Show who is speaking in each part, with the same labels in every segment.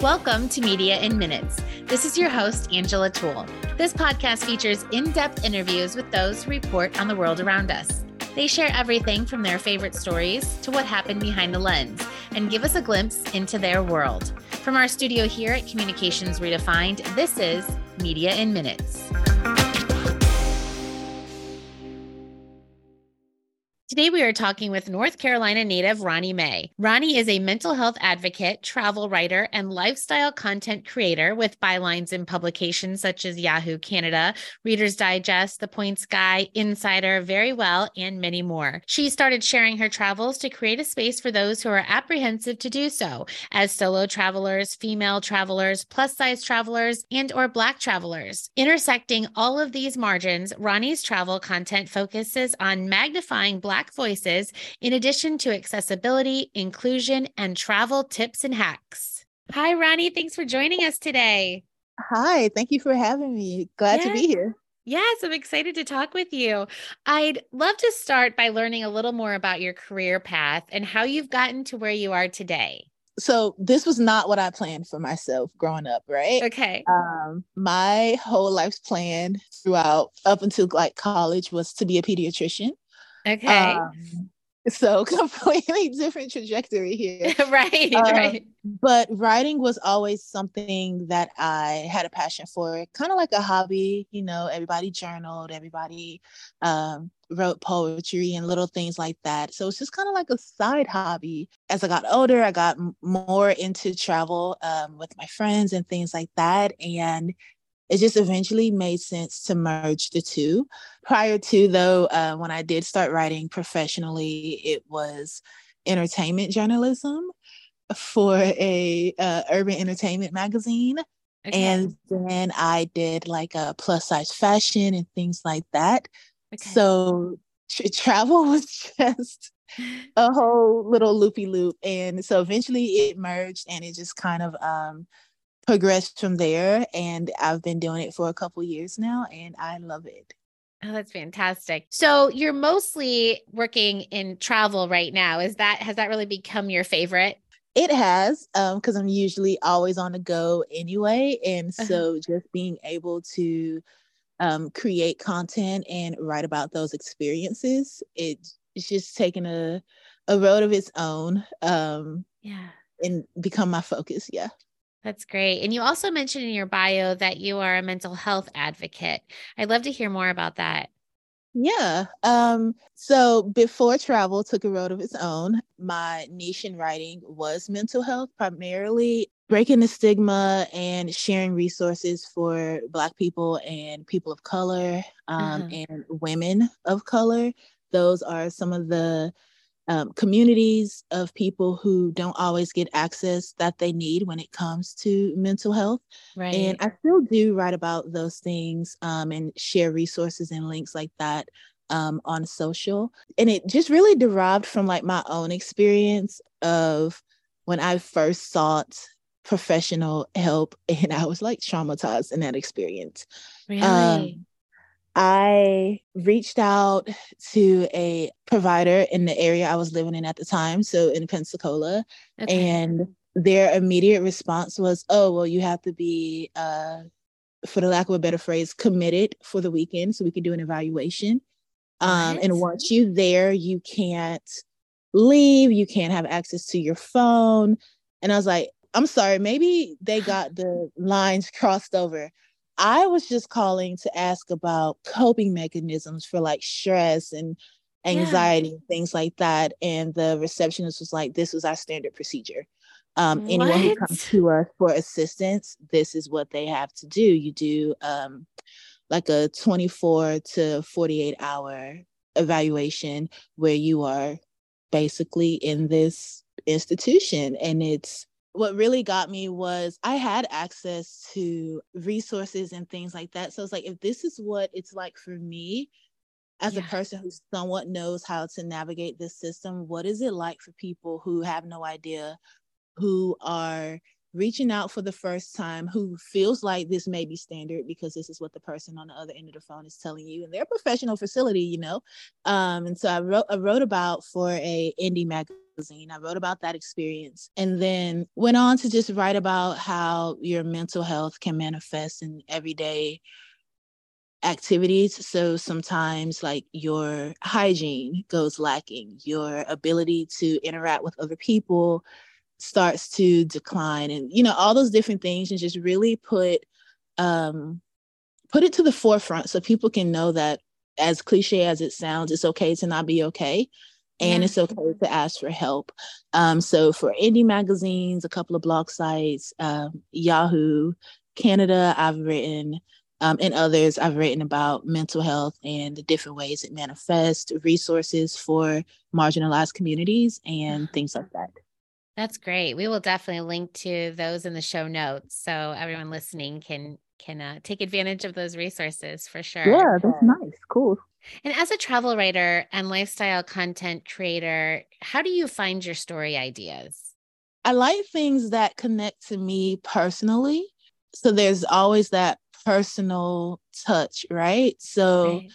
Speaker 1: Welcome to Media in Minutes. This is your host, Angela Toole. This podcast features in depth interviews with those who report on the world around us. They share everything from their favorite stories to what happened behind the lens and give us a glimpse into their world. From our studio here at Communications Redefined, this is Media in Minutes. Today, we are talking with North Carolina native Ronny Maye. Ronny is a mental health advocate, travel writer, and lifestyle content creator with bylines in publications such as Yahoo Canada, Reader's Digest, The Points Guy, Insider, Verywell, and many more. She started sharing her travels to create a space for those who are apprehensive to do so, as solo travelers, female travelers, plus size travelers, and or black travelers. Intersecting all of these margins, Ronny's travel content focuses on magnifying black Black voices, in addition to accessibility, inclusion, and travel tips and hacks. Hi, Ronny. Thanks for joining us today.
Speaker 2: Hi, thank you for having me. Glad yes. to be here.
Speaker 1: Yes, I'm excited to talk with you. I'd love to start by learning a little more about your career path and how you've gotten to where you are today
Speaker 2: so this was not what I planned for myself growing up, right?
Speaker 1: Okay.
Speaker 2: Um, my whole life's plan throughout up until like college was to be a pediatrician.
Speaker 1: Okay. Um,
Speaker 2: so completely different trajectory here.
Speaker 1: right, um, right.
Speaker 2: But writing was always something that I had a passion for, kind of like a hobby. You know, everybody journaled, everybody um, wrote poetry and little things like that. So it's just kind of like a side hobby. As I got older, I got m- more into travel um, with my friends and things like that. And it just eventually made sense to merge the two. Prior to though, uh, when I did start writing professionally, it was entertainment journalism for a uh, urban entertainment magazine. Okay. And then I did like a plus size fashion and things like that. Okay. So tra- travel was just a whole little loopy loop. And so eventually it merged and it just kind of um, progressed from there and I've been doing it for a couple years now and I love it.
Speaker 1: Oh, that's fantastic. So you're mostly working in travel right now. Is that has that really become your favorite?
Speaker 2: It has, um, because um, I'm usually always on the go anyway. And uh-huh. so just being able to um, create content and write about those experiences, it, it's just taken a a road of its own. Um,
Speaker 1: yeah.
Speaker 2: And become my focus. Yeah.
Speaker 1: That's great. And you also mentioned in your bio that you are a mental health advocate. I'd love to hear more about that.
Speaker 2: Yeah. Um, so before travel took a road of its own, my niche in writing was mental health, primarily breaking the stigma and sharing resources for Black people and people of color um, uh-huh. and women of color. Those are some of the um, communities of people who don't always get access that they need when it comes to mental health.
Speaker 1: Right.
Speaker 2: And I still do write about those things um, and share resources and links like that um, on social. And it just really derived from like my own experience of when I first sought professional help and I was like traumatized in that experience.
Speaker 1: Really? Um,
Speaker 2: I reached out to a provider in the area I was living in at the time, so in Pensacola, okay. and their immediate response was, "Oh, well, you have to be, uh, for the lack of a better phrase, committed for the weekend, so we can do an evaluation. Um, and once you're there, you can't leave. You can't have access to your phone." And I was like, "I'm sorry, maybe they got the lines crossed over." I was just calling to ask about coping mechanisms for like stress and anxiety yeah. things like that. And the receptionist was like, this was our standard procedure. Um, anyone who comes to us for assistance, this is what they have to do. You do um, like a 24 to 48 hour evaluation where you are basically in this institution and it's what really got me was I had access to resources and things like that. So it's like, if this is what it's like for me as yeah. a person who somewhat knows how to navigate this system, what is it like for people who have no idea, who are reaching out for the first time, who feels like this may be standard because this is what the person on the other end of the phone is telling you, in they're professional facility, you know. Um, and so I wrote I wrote about for a indie magazine I wrote about that experience and then went on to just write about how your mental health can manifest in everyday activities. So sometimes, like your hygiene goes lacking, your ability to interact with other people starts to decline, and you know, all those different things, and just really put um, put it to the forefront so people can know that, as cliche as it sounds, it's okay to not be okay and yeah. it's okay to ask for help. Um, so for indie magazines, a couple of blog sites, um, Yahoo, Canada, I've written, um, and others I've written about mental health and the different ways it manifests, resources for marginalized communities, and things like that.
Speaker 1: That's great. We will definitely link to those in the show notes so everyone listening can can uh, take advantage of those resources for sure.
Speaker 2: Yeah, that's nice. Cool.
Speaker 1: And as a travel writer and lifestyle content creator, how do you find your story ideas?
Speaker 2: I like things that connect to me personally. So there's always that personal touch, right? So right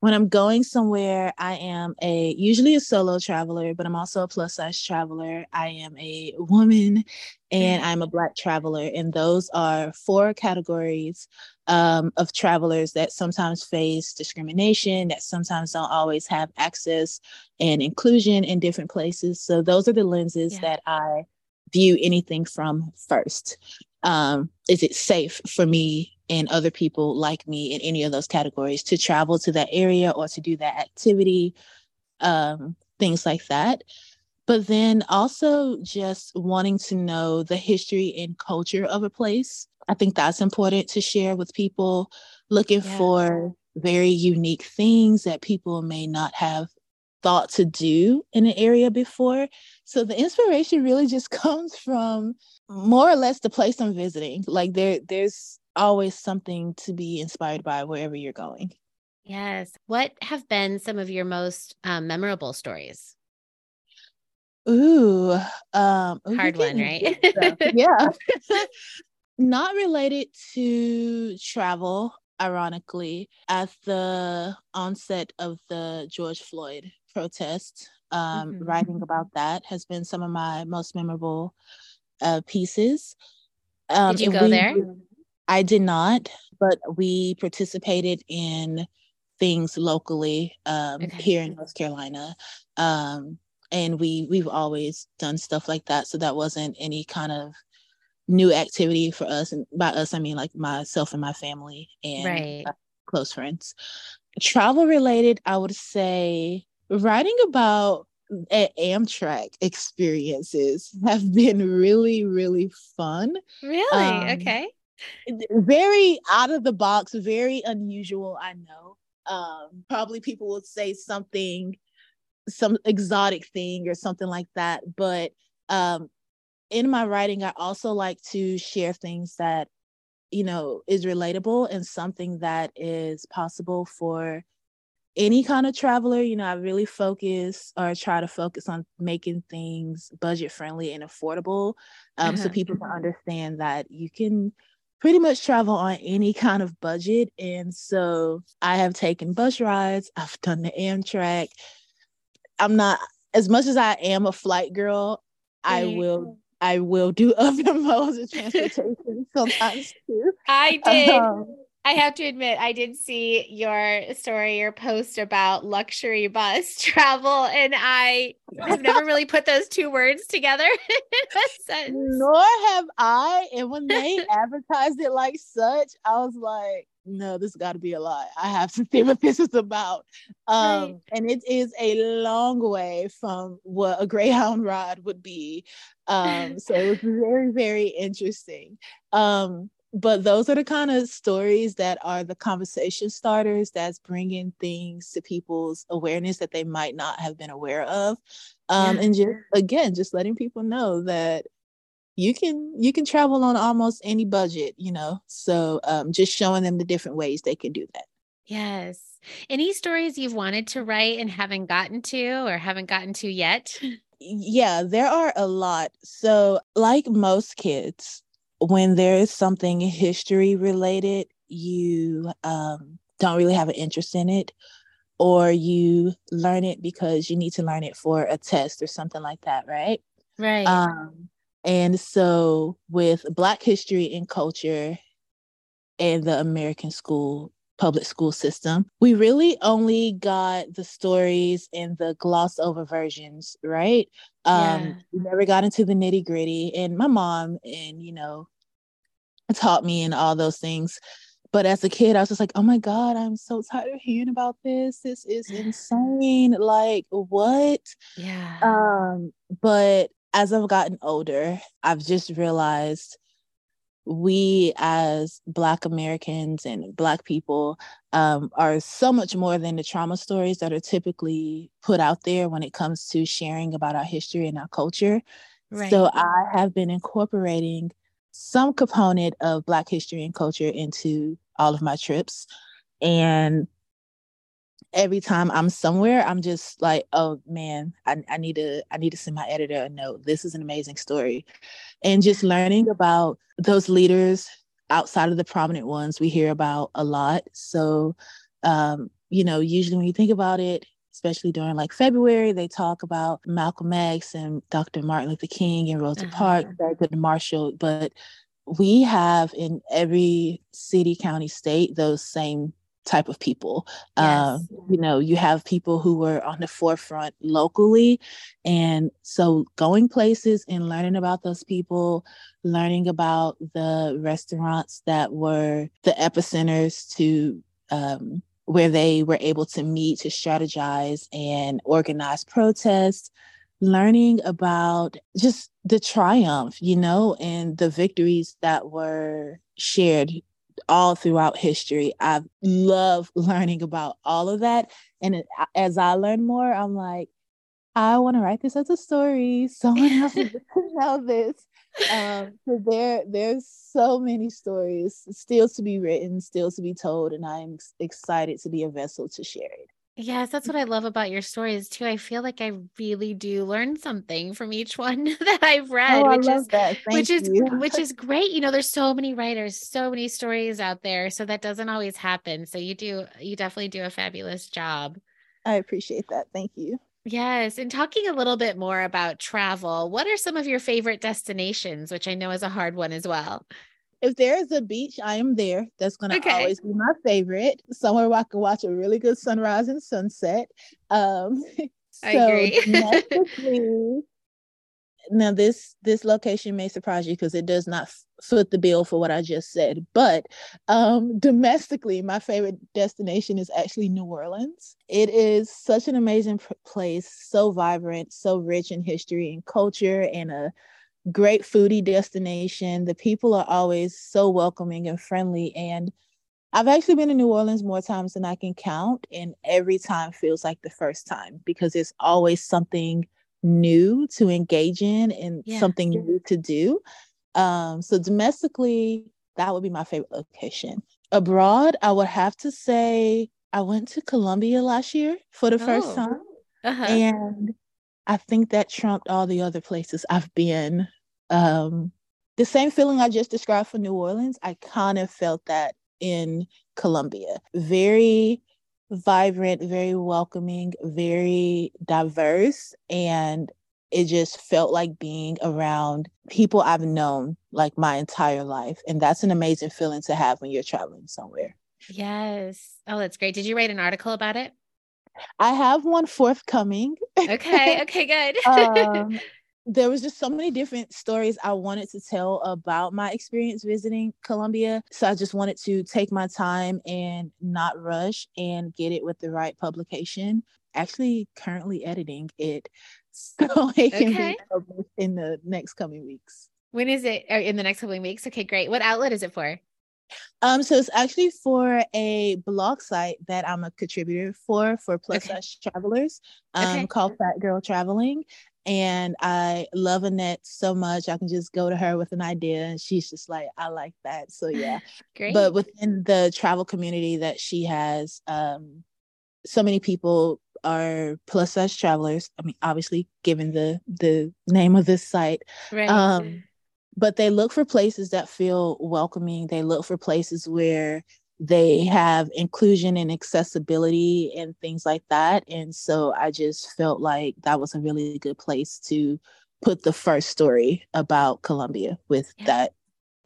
Speaker 2: when I'm going somewhere, I am a usually a solo traveler, but I'm also a plus size traveler. I am a woman and I'm a Black traveler. And those are four categories um, of travelers that sometimes face discrimination, that sometimes don't always have access and inclusion in different places. So those are the lenses yeah. that I view anything from first. Um, is it safe for me and other people like me in any of those categories to travel to that area or to do that activity, um, things like that. But then also just wanting to know the history and culture of a place. I think that's important to share with people looking yeah. for very unique things that people may not have thought to do in an area before. So the inspiration really just comes from more or less the place I'm visiting. Like there there's always something to be inspired by wherever you're going.
Speaker 1: Yes. What have been some of your most um, memorable stories?
Speaker 2: Ooh, um,
Speaker 1: hard one, right?
Speaker 2: yeah. Not related to travel, ironically, at the onset of the George Floyd protest, um, mm-hmm. writing about that has been some of my most memorable uh, pieces.
Speaker 1: Um, Did you go we, there?
Speaker 2: I did not, but we participated in things locally um, okay. here in North Carolina. Um, and we we've always done stuff like that. So that wasn't any kind of new activity for us. And by us, I mean like myself and my family and right. close friends. Travel related, I would say writing about Amtrak experiences have been really, really fun.
Speaker 1: Really? Um, okay
Speaker 2: very out of the box, very unusual. I know. Um, probably people will say something, some exotic thing or something like that. But um, in my writing, I also like to share things that, you know, is relatable and something that is possible for any kind of traveler. You know, I really focus or try to focus on making things budget friendly and affordable um, uh-huh. so people can understand that you can pretty much travel on any kind of budget. And so I have taken bus rides, I've done the Amtrak. I'm not, as much as I am a flight girl, I will I will do other modes of transportation sometimes too.
Speaker 1: I did. Um, I have to admit, I did see your story or post about luxury bus travel, and I have never really put those two words together in a sentence.
Speaker 2: Nor have I. And when they advertised it like such, I was like, no, this got to be a lie. I have to see what this is about. Um, right. And it is a long way from what a Greyhound ride would be. Um, so it was very, very interesting. Um, but those are the kind of stories that are the conversation starters that's bringing things to people's awareness that they might not have been aware of um, yeah. and just again just letting people know that you can you can travel on almost any budget you know so um, just showing them the different ways they can do that.
Speaker 1: Yes. Any stories you've wanted to write and haven't gotten to or haven't gotten to yet?
Speaker 2: Yeah there are a lot. So like most kids when there is something history related, you um, don't really have an interest in it. or you learn it because you need to learn it for a test or something like that, right?
Speaker 1: Right.
Speaker 2: Um, and so with Black history and culture and the American school public school system, we really only got the stories in the gloss over versions, right? Um, yeah. We never got into the nitty gritty. And my mom and, you know, taught me and all those things but as a kid, I was just like, oh my God, I'm so tired of hearing about this. This is insane. Like, what?
Speaker 1: Yeah.
Speaker 2: Um, but as I've gotten older, I've just realized we as Black Americans and Black people um, are so much more than the trauma stories that are typically put out there when it comes to sharing about our history and our culture. Right. So I have been incorporating some component of Black history and culture into all of my trips. And every time I'm somewhere, I'm just like, oh man, I, I need to I need to send my editor a note. This is an amazing story. And just learning about those leaders outside of the prominent ones we hear about a lot. So um, you know, usually when you think about it, especially during like February, they talk about Malcolm X and Dr. Martin Luther King and Rosa uh-huh. Parks, Thurgood Marshall. But we have in every city, county, state those same type of people. Yes. Uh, you know, you have people who were on the forefront locally. And so going places and learning about those people, learning about the restaurants that were the epicenters to um, where they were able to meet to strategize and organize protests, learning about just the triumph, you know, and the victories that were shared all throughout history. I love learning about all of that. And as I learn more, I'm like, I want to write this as a story. Someone else needs to know this. Um, so there, there's so many stories still to be written, still to be told, and I'm excited to be a vessel to share it.
Speaker 1: Yes, that's what I love about your stories too. I feel like I really do learn something from each one that I've read,
Speaker 2: oh,
Speaker 1: which is which is which is great. You know, there's so many writers, so many stories out there, so that doesn't always happen. So you do you definitely do a fabulous job.
Speaker 2: I appreciate that. Thank you.
Speaker 1: Yes. And talking a little bit more about travel, what are some of your favorite destinations, which I know is a hard one as well?
Speaker 2: If there is a beach, I am there. That's going to okay. always be my favorite. Somewhere where I can watch a really good sunrise and sunset. Um,
Speaker 1: I agree.
Speaker 2: now this this location may surprise you because it does not foot the bill for what I just said. But um, domestically, my favorite destination is actually New Orleans. It is such an amazing p- place, so vibrant, so rich in history and culture, and a great foodie destination. The people are always so welcoming and friendly. And I've actually been to New Orleans more times than I can count, and every time feels like the first time because it's always something new to engage in and yeah. something new to do. Um, so domestically, that would be my favorite location. Abroad, I would have to say I went to Colombia last year for the oh. first time. Uh-huh. And I think that trumped all the other places I've been. Um, the same feeling I just described for New Orleans, I kind of felt that in Colombia. Very vibrant, very welcoming, very diverse. And it just felt like being around people I've known like my entire life. And that's an amazing feeling to have when you're traveling somewhere.
Speaker 1: Yes. Oh, that's great. Did you write an article about it?
Speaker 2: I have one forthcoming.
Speaker 1: Okay. Okay, good.
Speaker 2: um, there was just so many different stories I wanted to tell about my experience visiting Colombia. So I just wanted to take my time and not rush and get it with the right publication. Actually, currently editing it so it can okay. be published in the next coming weeks.
Speaker 1: When is it? Oh, in the next couple of weeks? Okay, great. What outlet is it for?
Speaker 2: Um, so it's actually for a blog site that I'm a contributor for for plus okay. size travelers, um, okay. called Fat Girl Traveling. And I love Annette so much. I can just go to her with an idea and she's just like, I like that. So yeah.
Speaker 1: Great.
Speaker 2: But within the travel community that she has, um, so many people are plus size travelers. I mean, obviously, given the the name of this site,
Speaker 1: right.
Speaker 2: um, but they look for places that feel welcoming. They look for places where they have inclusion and accessibility and things like that. And so I just felt like that was a really good place to put the first story about Colombia with yeah. that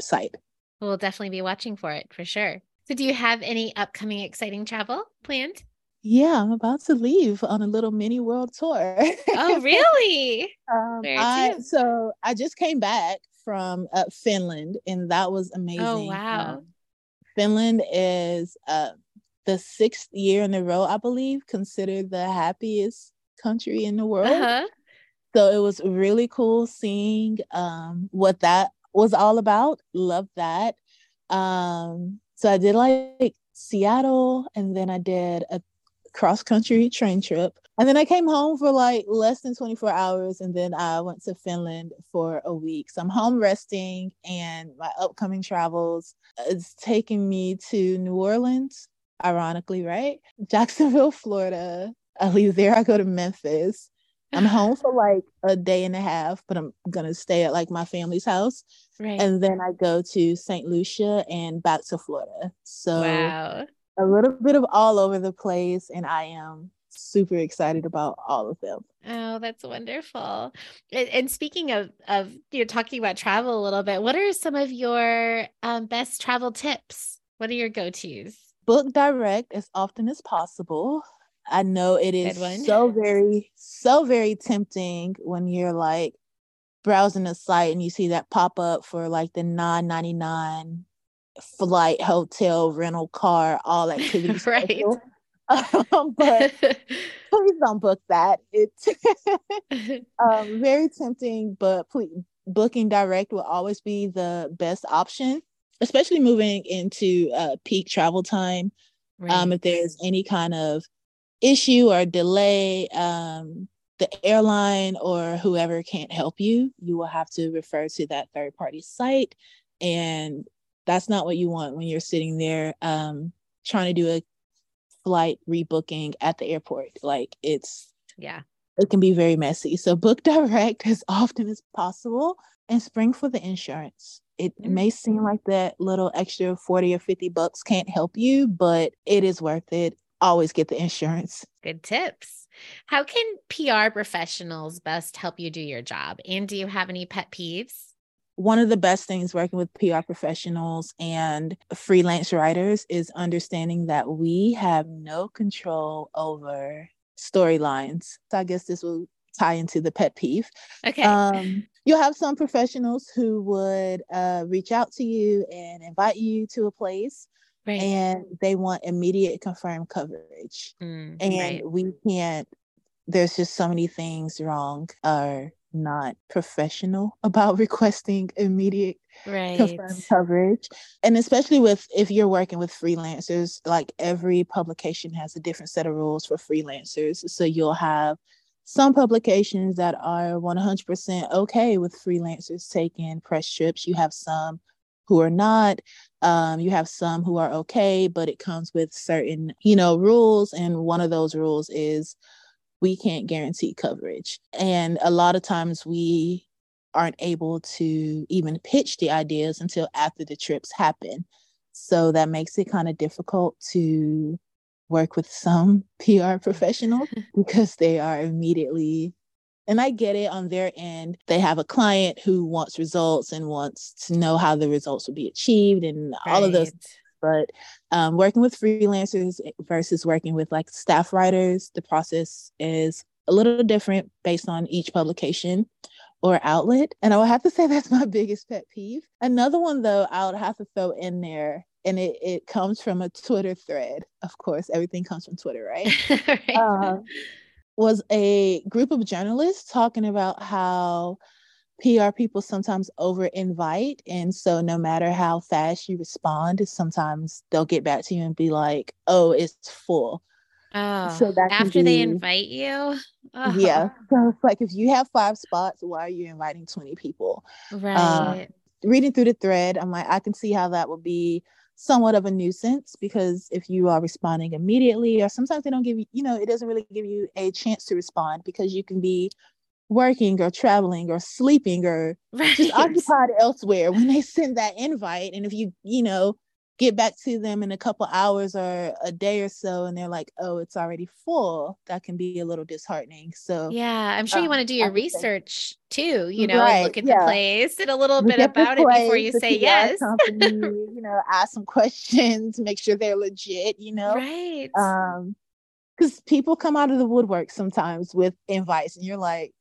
Speaker 2: site.
Speaker 1: We'll definitely be watching for it for sure. So, do you have any upcoming exciting travel planned?
Speaker 2: Yeah, I'm about to leave on a little mini world tour.
Speaker 1: oh, really?
Speaker 2: um, I, so I just came back from uh, Finland, and that was oh, amazing. Oh,
Speaker 1: wow.
Speaker 2: Um, Finland is uh, the sixth year in a row, I believe, considered the happiest country in the world. Uh-huh. So it was really cool seeing um, what that was all about. Love that. Um, so I did like Seattle, and then I did a cross country train trip. And then I came home for like less than 24 hours. And then I went to Finland for a week. So I'm home resting, and my upcoming travels is taking me to New Orleans, ironically, right? Jacksonville, Florida. I leave there, I go to Memphis. I'm home for like a day and a half, but I'm gonna stay at like my family's house. Right. And then I go to St. Lucia and back to Florida. So wow. a little bit of all over the place. And I am super excited about all of them.
Speaker 1: Oh, that's wonderful. And, and, speaking of of you know talking about travel a little bit, what are some of your um, best travel tips? What are your go tos?
Speaker 2: Book direct as often as possible. I know it is so very, so very tempting when you're like browsing a site and you see that pop up for like the 9.99 flight, hotel, rental car, all activities.
Speaker 1: right.
Speaker 2: um, but please don't book that. It's um, very tempting, but please, booking direct will always be the best option, especially moving into uh, peak travel time. Right. Um, if there's any kind of issue or delay, um, the airline or whoever can't help you, you will have to refer to that third party site. And that's not what you want when you're sitting there um, trying to do a flight rebooking at the airport. Like it's
Speaker 1: yeah,
Speaker 2: it can be very messy. So book direct as often as possible and spring for the insurance. It mm-hmm. may seem like that little extra 40 or 50 bucks can't help you, but it is worth it. Always get the insurance.
Speaker 1: Good tips. How can PR professionals best help you do your job? And do you have any pet peeves?
Speaker 2: One of the best things working with PR professionals and freelance writers is understanding that we have no control over storylines. So I guess this will tie into the pet peeve.
Speaker 1: Okay.
Speaker 2: Um, you'll have some professionals who would uh, reach out to you and invite you to a place. Right. And they want immediate confirmed coverage. Mm, and right. we can't, there's just so many things wrong or not professional about requesting immediate
Speaker 1: right.
Speaker 2: confirmed coverage. And especially with if you're working with freelancers, like every publication has a different set of rules for freelancers. So you'll have some publications that are 100% okay with freelancers taking press trips. You have some who are not. Um, you have some who are okay, but it comes with certain, you know, rules. And one of those rules is we can't guarantee coverage. And a lot of times we aren't able to even pitch the ideas until after the trips happen. So that makes it kind of difficult to work with some PR professionals because they are immediately and I get it on their end. They have a client who wants results and wants to know how the results will be achieved and right. all of those but um, working with freelancers versus working with like staff writers, the process is a little different based on each publication or outlet. And I would have to say that's my biggest pet peeve. Another one, though, I would have to throw in there, and it, it comes from a Twitter thread. Of course, everything comes from Twitter, right? right. Um, was a group of journalists talking about how PR people sometimes over invite. And so no matter how fast you respond, sometimes they'll get back to you and be like, oh, it's full.
Speaker 1: Oh, so that after be, they invite you?
Speaker 2: Oh. Yeah. So it's like if you have five spots, why are you inviting 20 people?
Speaker 1: Uh, right.
Speaker 2: reading through the thread, I'm like, I can see how that would be somewhat of a nuisance because if you are responding immediately, or sometimes they don't give you, you know, it doesn't really give you a chance to respond because you can be working or traveling or sleeping or right. just occupied elsewhere when they send that invite and if you you know get back to them in a couple hours or a day or so and they're like oh it's already full that can be a little disheartening so
Speaker 1: yeah i'm sure um, you want to do your research too you know right, look at yeah. the place and a little look bit about it before you say yes
Speaker 2: company, you know ask some questions make sure they're legit you know
Speaker 1: right
Speaker 2: um because people come out of the woodwork sometimes with invites and you're like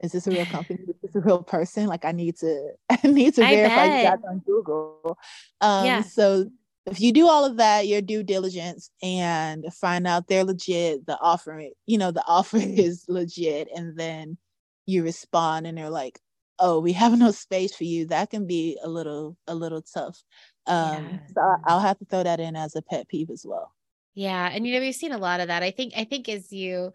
Speaker 2: is this a real company? Is this a real person? Like I need to I need to I verify bet. you guys on Google. Um yeah. so if you do all of that, your due diligence and find out they're legit, the offer, you know, the offer is legit, and then you respond and they're like, oh, we have no space for you, that can be a little a little tough. Um yeah. so I'll have to throw that in as a pet peeve as well.
Speaker 1: Yeah. And you know, we've seen a lot of that. I think I think as you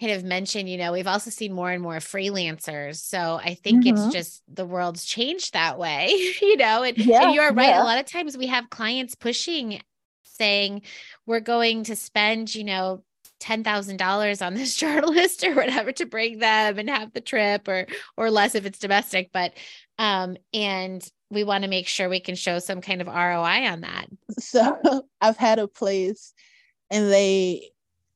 Speaker 1: kind of mentioned, you know, we've also seen more and more freelancers. So I think mm-hmm. it's just the world's changed that way, you know, and, yeah, and you're right. Yeah. A lot of times we have clients pushing, saying, we're going to spend, you know, $10,000 on this journalist or whatever to bring them and have the trip or, or less if it's domestic. But, um, and we want to make sure we can show some kind of ROI on that.
Speaker 2: So I've had a place and they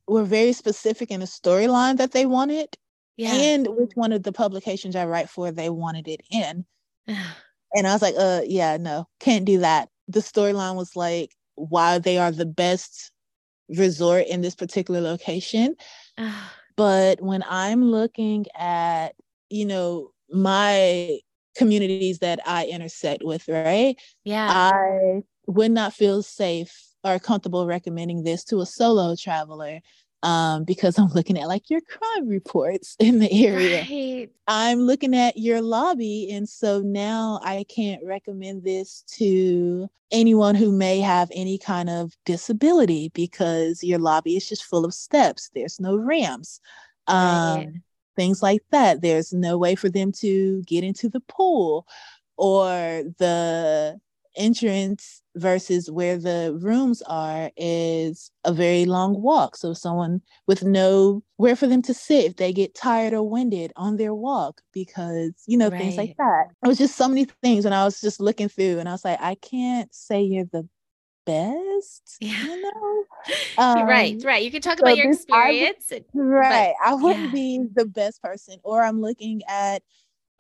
Speaker 2: were very specific in the storyline that they wanted yeah. and which one of the publications I write for they wanted it in. and I was like, uh yeah, no, can't do that. The storyline was like why they are the best resort in this particular location. but when I'm looking at, you know, my communities that I intersect with, right?
Speaker 1: Yeah.
Speaker 2: I would not feel safe are comfortable recommending this to a solo traveler um, because I'm looking at like your crime reports in the area. Right. I'm looking at your lobby. And so now I can't recommend this to anyone who may have any kind of disability because your lobby is just full of steps. There's no ramps. Um, right. Things like that. There's no way for them to get into the pool or the entrance versus where the rooms are is a very long walk. So someone with no where for them to sit if they get tired or winded on their walk because you know right. things like that. It was just so many things and I was just looking through and I was like I can't say you're the best yeah. you know
Speaker 1: um, right right you can talk so about your experience
Speaker 2: I, right but, i wouldn't yeah. be the best person or i'm looking at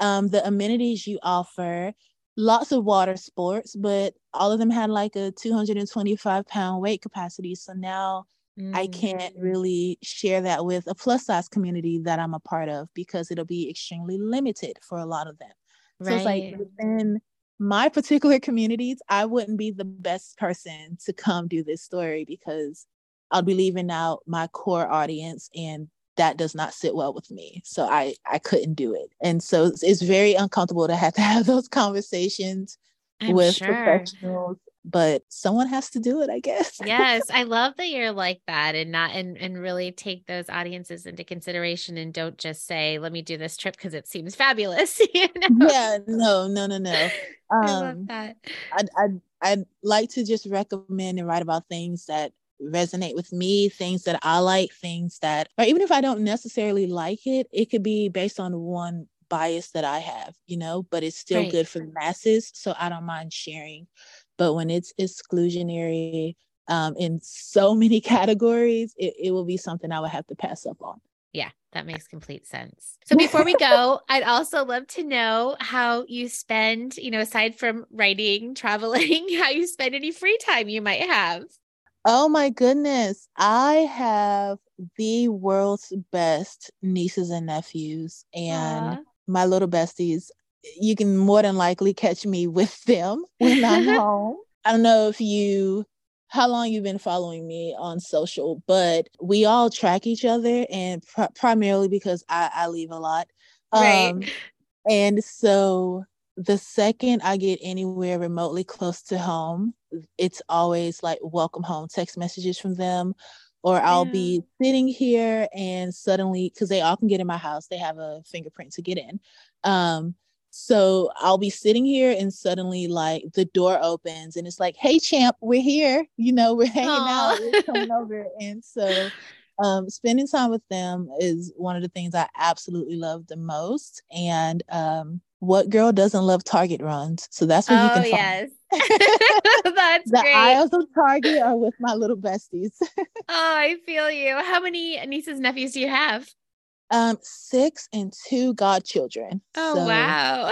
Speaker 2: um, the amenities you offer lots of water sports, but all of them had like a 225 pound weight capacity. So now mm. I can't really share that with a plus size community that I'm a part of because it'll be extremely limited for a lot of them. Right. So it's like within my particular communities, I wouldn't be the best person to come do this story because I'll be leaving out my core audience and that does not sit well with me. So i i couldn't do it. And so it's, it's very uncomfortable to have to have those conversations I'm with sure. professionals but someone has to do it i guess.
Speaker 1: Yes i love that you're like that and not and and really take those audiences into consideration and don't just say let me do this trip because it seems fabulous you
Speaker 2: know? yeah no no no no.
Speaker 1: Um, i love um, that.
Speaker 2: I'd, I'd i'd like to just recommend and write about things that resonate with me, things that I like, things that, or even if I don't necessarily like it, it could be based on one bias that I have, you know, but it's still right. good for the masses. So I don't mind sharing. But when it's exclusionary um, in so many categories, it, it will be something I would have to pass up on.
Speaker 1: Yeah, that makes complete sense. So before we go, I'd also love to know how you spend, you know, aside from writing, traveling, how you spend any free time you might have.
Speaker 2: Oh my goodness. I have the world's best nieces and nephews and Aww. my little besties. You can more than likely catch me with them when I'm home. I don't know if you how long you've been following me on social, but we all track each other and pr- primarily because I, I leave a lot.
Speaker 1: Right. Um,
Speaker 2: and so the second I get anywhere remotely close to home, it's always like welcome home text messages from them. Or I'll yeah. be sitting here and suddenly, because they all can get in my house, they have a fingerprint to get in. Um, so I'll be sitting here and suddenly like the door opens and it's like, hey champ, we're here. You know, we're hanging Aww. out, we're coming over. And so um, spending time with them is one of the things I absolutely love the most. And um, what girl doesn't love Target runs? So that's where
Speaker 1: oh,
Speaker 2: you can Oh
Speaker 1: yes.
Speaker 2: That's the
Speaker 1: great.
Speaker 2: aisles of Target are with my little besties.
Speaker 1: oh, I feel you. How many nieces and nephews do you have?
Speaker 2: Um, six and two godchildren.
Speaker 1: Oh
Speaker 2: So,
Speaker 1: wow.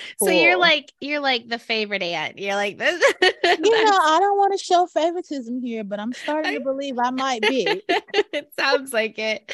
Speaker 1: so you're like you're like the favorite aunt. You're like this.
Speaker 2: you know, I don't want to show favoritism here, but I'm starting to believe I might be.
Speaker 1: it sounds like it.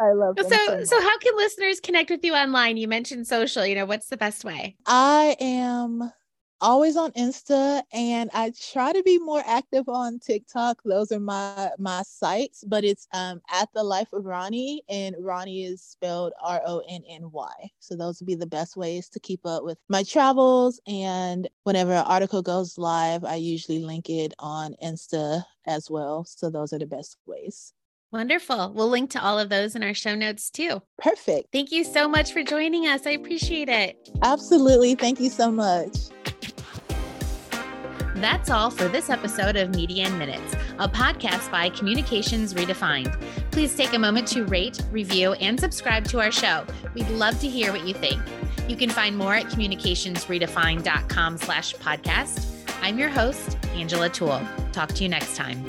Speaker 2: I love
Speaker 1: so
Speaker 2: so,
Speaker 1: so how can listeners connect with you online? You mentioned social, you know, what's the best way?
Speaker 2: I am always on Insta and I try to be more active on TikTok. Those are my my sites, but it's um at the life of Ronny and Ronny is spelled R O N N Y. So those would be the best ways to keep up with my travels and whenever an article goes live, I usually link it on Insta as well. So those are the best ways.
Speaker 1: Wonderful. We'll link to all of those in our show notes too.
Speaker 2: Perfect.
Speaker 1: Thank you so much for joining us. I appreciate it.
Speaker 2: Absolutely. Thank you so much.
Speaker 1: That's all for this episode of Media in Minutes, a podcast by Communications Redefined. Please take a moment to rate, review, and subscribe to our show. We'd love to hear what you think. You can find more at communicationsredefined.com slash podcast. I'm your host, Angela Toole. Talk to you next time.